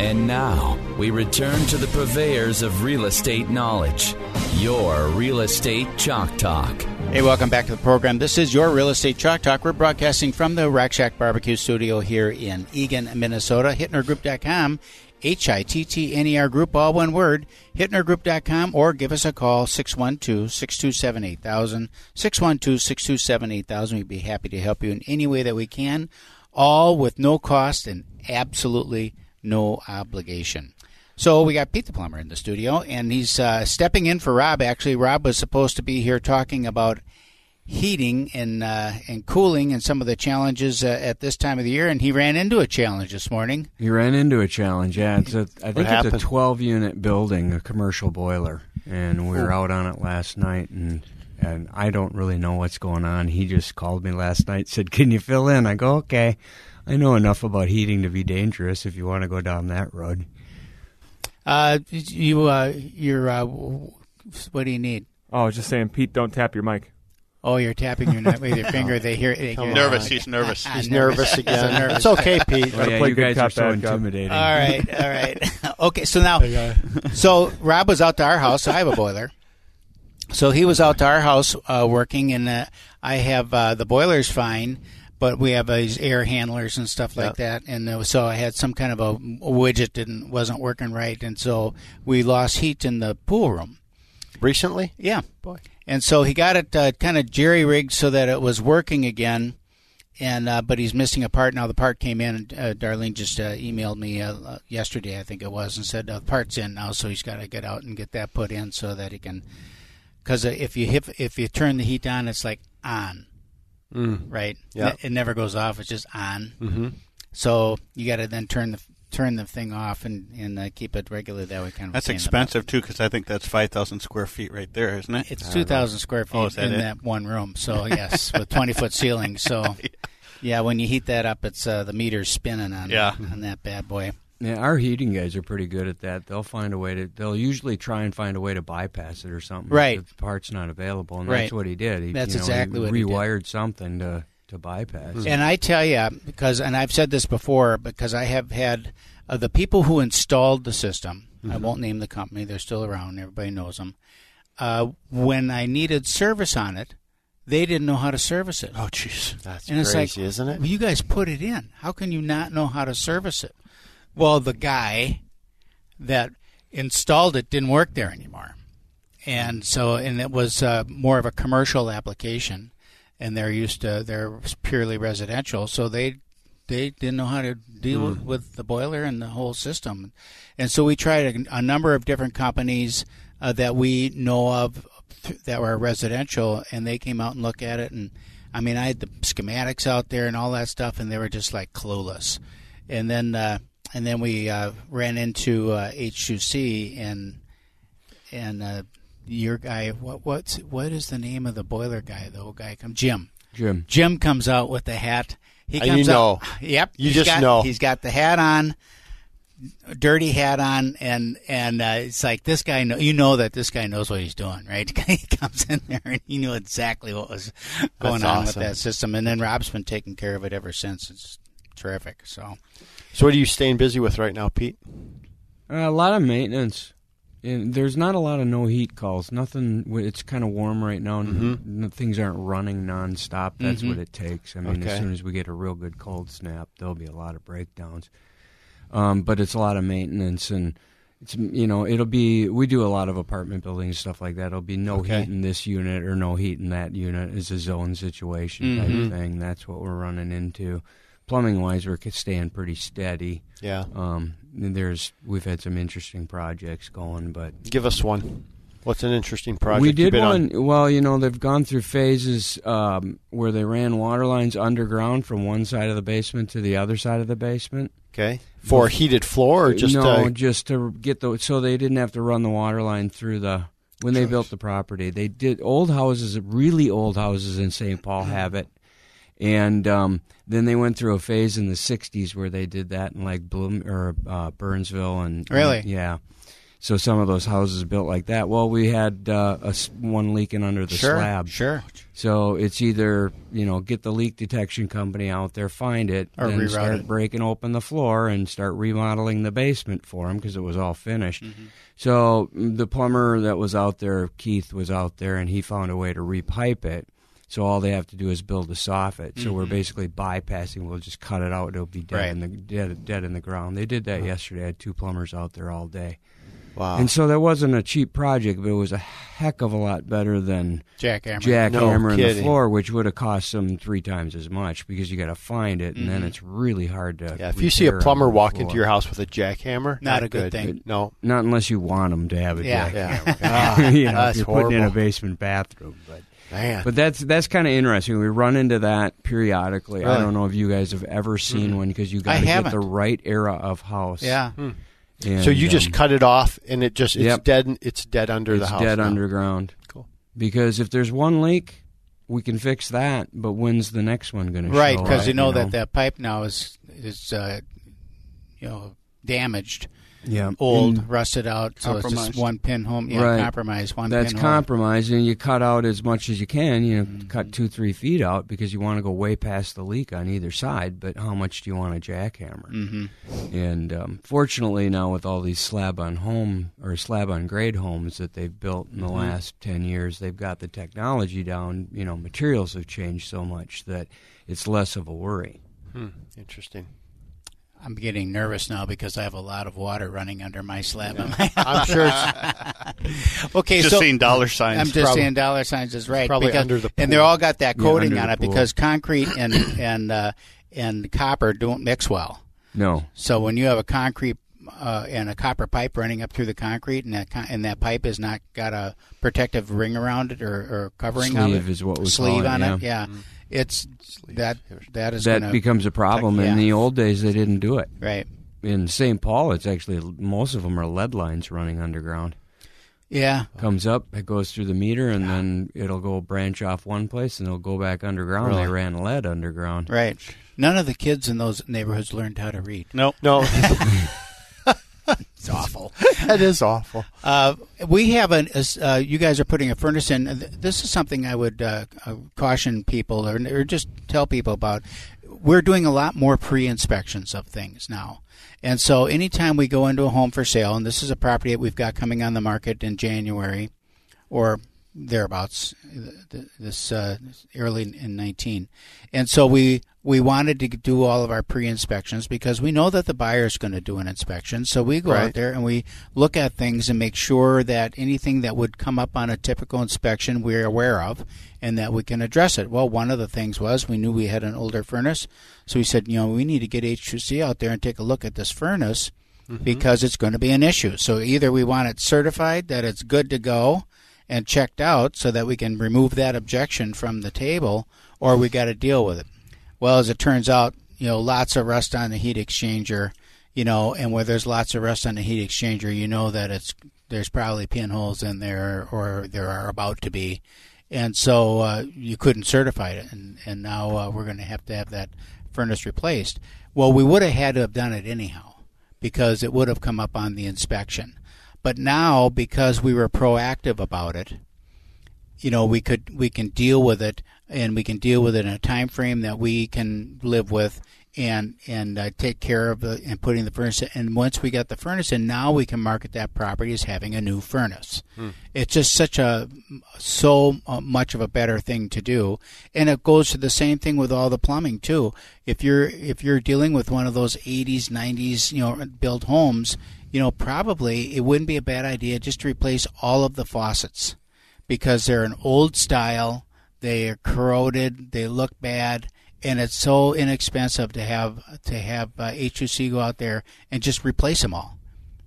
And now we return to the purveyors of real estate knowledge. Your Real Estate Chalk Talk. Hey, welcome back to the program. This is your Real Estate Chalk Talk. We're broadcasting from the Rack Shack Barbecue Studio here in Eagan, Minnesota. HittnerGroup.com, H I T T N E R Group, all one word. HittnerGroup.com, or give us a call, 612 627 8000. 612 627 8000. We'd be happy to help you in any way that we can, all with no cost and absolutely no obligation. So we got Pete the plumber in the studio, and he's uh, stepping in for Rob. Actually, Rob was supposed to be here talking about heating and uh, and cooling and some of the challenges uh, at this time of the year, and he ran into a challenge this morning. He ran into a challenge. Yeah, it's a, I think it's a 12 unit building, a commercial boiler, and we were out on it last night, and and I don't really know what's going on. He just called me last night, said, "Can you fill in?" I go, "Okay." I know enough about heating to be dangerous if you want to go down that road. Uh, you uh, you're uh, what do you need? Oh, I was just saying, Pete, don't tap your mic. Oh, you're tapping your with your finger. They hear. They hear Nervous, he's nervous. Ah, He's nervous. nervous again. He's nervous. It's okay, Pete. Oh, yeah, you guys cop, are so intimidating. All right, all right. okay, so now, so Rob was out to our house. I have a boiler. So he was out to our house uh, working, and uh, I have uh, the boiler's fine, but we have these air handlers and stuff like that. And uh, so I had some kind of a, widget didn't wasn't working right, and so we lost heat in the pool room. Recently? Yeah, boy. and so he got it uh, kind of jerry rigged so that it was working again. And uh, but he's missing a part now. The part came in. And, uh, Darlene just uh, emailed me uh, yesterday, I think it was, and said the part's in now. So he's got to get out and get that put in so that he can. Because if you hit, if you turn the heat on, it's like on, right? Yeah. It, it never goes off. It's just on. Mm-hmm. So you got to then turn the turn the thing off and and uh, keep it regular. That way, kind of. That's stand it up. expensive too, because I think that's five thousand square feet right there, isn't it? It's two thousand square feet Oh, that in it? that one room. So yes, with twenty foot ceiling. So yeah, when you heat that up, it's uh, the meter's spinning on Yeah. on that bad boy. Yeah, our heating guys are pretty good at that. They'll find a way to. They'll usually try and find a way to bypass it or something. Right. If the part's not available, and Right. that's what he did. He, That's you know, exactly he what he rewired something to to bypass. And I tell you, because and I've said this before, because I have had uh, the people who installed the system. I won't name the company; they're still around. Everybody knows them. Uh, when I needed service on it, they didn't know how to service it. Oh, jeez. That's And it's crazy, like, isn't it? Well, you guys put it in. How can you not know how to service it? Well, the guy that installed it didn't work there anymore, and so and it was uh, more of a commercial application, and they're used to they're purely residential, so they they didn't know how to deal Hmm. with the boiler and the whole system, and so we tried a, a number of different companies uh, that we know of th- that were residential, and they came out and looked at it, and I mean I had the schematics out there and all that stuff, and they were just like clueless, and then uh, and then we uh, ran into uh, H2C and and uh, your guy what what's what is the name of the boiler guy the old guy come Jim Jim. Jim comes out with the hat. He And you know. out. Yep. You just got- know. He's got the hat on, dirty hat on, and and uh, it's like this guy. Know, you know that this guy knows what he's doing, right? he comes in there and he knew exactly what was going That's on awesome. with that system. And then Rob's been taking care of it ever since. It's terrific. So So, what are you staying busy with right now, Pete? Uh, a lot of maintenance. And there's not a lot of no heat calls. Nothing. It's kind of warm right now, Mm-hmm. things aren't running nonstop. That's Mhm. what it takes. I mean, Okay. as soon as we get a real good cold snap, there'll be a lot of breakdowns. Um, but it's a lot of maintenance, and it's you know it'll be. We do a lot of apartment buildings stuff like that. It'll be no Okay. heat in this unit or no heat in that unit. It's a zone situation type Mhm. of thing. That's what we're running into. Plumbing wise, we're staying pretty steady. Yeah. Um, there's we've had some interesting projects going, but Give us one. What's an interesting project? we did one. on? Well, you know, they've gone through phases um, where they ran water lines underground from one side of the basement to the other side of the basement. Okay, for a heated floor or just no, uh, just to get the so they didn't have to run the water line through the when they built the property. They did old houses, really old houses in St. Paul have it, and um, then they went through a phase in the '60s where they did that in like Bloom or uh, Burnsville and Really? and- yeah. So some of those houses built like that. Well, we had uh, a one leaking under the sure, slab. sure. So it's either you know get the leak detection company out there, find it, Or then start it. breaking open the floor and start remodeling the basement for them because it was all finished. Mm-hmm. So mm, the plumber that was out there, Keith, was out there and he found a way to repipe it. So all they have to do is build a soffit. So we're basically bypassing. We'll just cut it out. It'll be dead Mm-hmm. Right. in the dead, dead in the ground. They did that yesterday. I had two plumbers out there all day. Wow. And so that wasn't a cheap project, but it was a heck of a lot better than Jackhammer. jackhammer in the floor, which would have cost them three times as much because you got to find it, and Mm-hmm. then it's really hard to. yeah, if you see a plumber on walk floor. into your house with a jackhammer, Not a good thing. No, not unless you want them to have a Yeah. jackhammer. yeah, ah, you know, That's if you're putting in a basement bathroom, but man. but that's that's kind of interesting. We run into that periodically. I don't know if you guys have ever seen mm-hmm. one because you got to get the right era of house. Yeah. Hmm. And, so you just um, cut it off, and it just it's Yep. dead. It's dead under it's the house. dead now. underground. Cool. Because if there's one leak, we can fix that. But when's the next one going to Right, show because up, you know that that pipe now is is uh, you know damaged, yeah old, And rusted out. So it's just one pinhole. Yeah, Right. compromised. One that's pinhole. compromised, and you cut out as much as you can. You know, Mm-hmm. cut two, three feet out because you want to go way past the leak on either side. But how much do you want a jackhammer? hmm And um, fortunately, now with all these slab on home or slab on grade homes that they've built in the Mm-hmm. last ten years, they've got the technology down. You know, materials have changed so much that it's less of a worry. Hmm, interesting. I'm getting nervous now because I have a lot of water running under my slab. on my I'm sure it's okay, Just so seeing dollar signs. I'm just probably- saying dollar signs is right. probably because- under the and they pool. all got that coating under on it pool. because concrete and and uh, and copper don't mix well. No, So when you have a concrete uh, and a copper pipe running up through the concrete, and that con- and that pipe has not got a protective ring around it or, or covering on sleeve it, is what we sleeve call on it. it, yeah, it's that that is that gonna, becomes a problem. Yeah. In the old days, they didn't do it. right. In St. Paul, it's actually most of them are lead lines running underground. Yeah, Comes up, it goes through the meter, and then it'll go branch off one place, and it'll go back underground. They ran lead underground. right. None of the kids in those neighborhoods learned how to read. Nope. no. It's awful. that is awful. Uh, we have an. Uh, you guys are putting a furnace in. This is something I would uh, uh, caution people, or, or just tell people about. We're doing a lot more pre-inspections of things now, and so anytime we go into a home for sale, and this is a property that we've got coming on the market in January, or thereabouts, this uh, early in 19, and so we we wanted to do all of our pre-inspections because we know that the buyer is going to do an inspection. So we go out there and we look at things and make sure that anything that would come up on a typical inspection we're aware of and that we can address it. Well, one of the things was we knew we had an older furnace, so we said, you know, we need to get H2C out there and take a look at this furnace because it's going to be an issue. So either we want it certified that it's good to go and checked out so that we can remove that objection from the table or we got to deal with it. Well, as it turns out, you know, lots of rust on the heat exchanger, you know, and where there's lots of rust on the heat exchanger, you know that it's there's probably pinholes in there or there are about to be. And so uh, you couldn't certify it, and, and now uh, we're going to have to have that furnace replaced. Well, we would have had to have done it anyhow because it would have come up on the inspection. But now, because we were proactive about it, you know, we could we can deal with it, and we can deal with it in a time frame that we can live with, and and uh, take care of the and putting the furnace. In. And once we got the furnace in, now we can market that property as having a new furnace. It's just such a so uh, much of a better thing to do, and it goes to the same thing with all the plumbing too. If you're if you're dealing with one of those 80s, 90s, you know, built homes, you know, probably it wouldn't be a bad idea just to replace all of the faucets because they're an old style, they are corroded, they look bad, and it's so inexpensive to have to have uh, H2C go out there and just replace them all.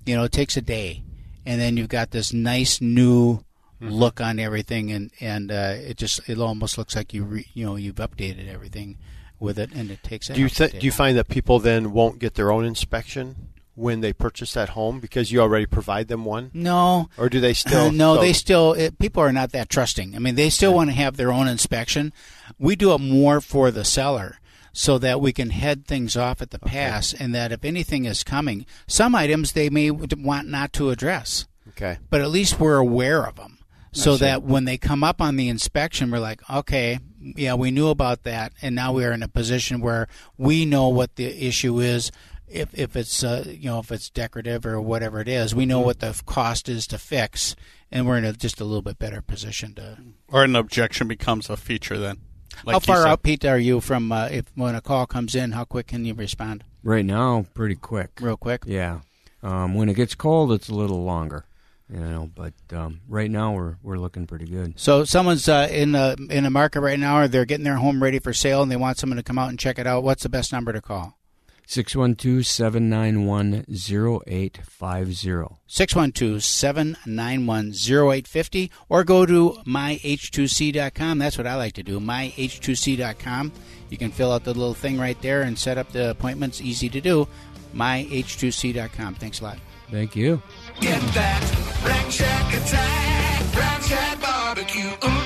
You know, it takes a day, and then you've got this nice new Mm-hmm. look on everything, and and uh, it just it almost looks like you re, you know you've updated everything with it, and it takes. Do you th- do you find that people then won't get their own inspection when they purchase that home because you already provide them one, No, or do they still? Uh, no, so- they still. It, people are not that trusting. I mean, they still want to have their own inspection. We do it more for the seller, so that we can head things off at the pass, and that if anything is coming, some items they may want not to address, Okay. but at least we're aware of them, so that when they come up on the inspection, we're like, okay, yeah, we knew about that, and now we are in a position where we know what the issue is. If, if it's uh, you know if it's decorative or whatever it is, we know what the cost is to fix, and we're in a, just a little bit better position to. Or an objection becomes a feature then. Like how far said. out, Pete, are you from uh, if when a call comes in? How quick can you respond? Right now, pretty quick. Real quick. Yeah. Um, when it gets cold, it's a little longer. You know, but um, right now we're we're looking pretty good. So someone's uh, in the in the market right now, or they're getting their home ready for sale, and they want someone to come out and check it out. What's the best number to call? 612-791-0850. 612-791-0850 or go to myh2c.com. That's what I like to do, myh2c.com. You can fill out the little thing right there and set up the appointments. Easy to do. myh2c.com. Thanks a lot. Thank you. Get that Rack Shack attack, Rack Shack barbecue. Ooh.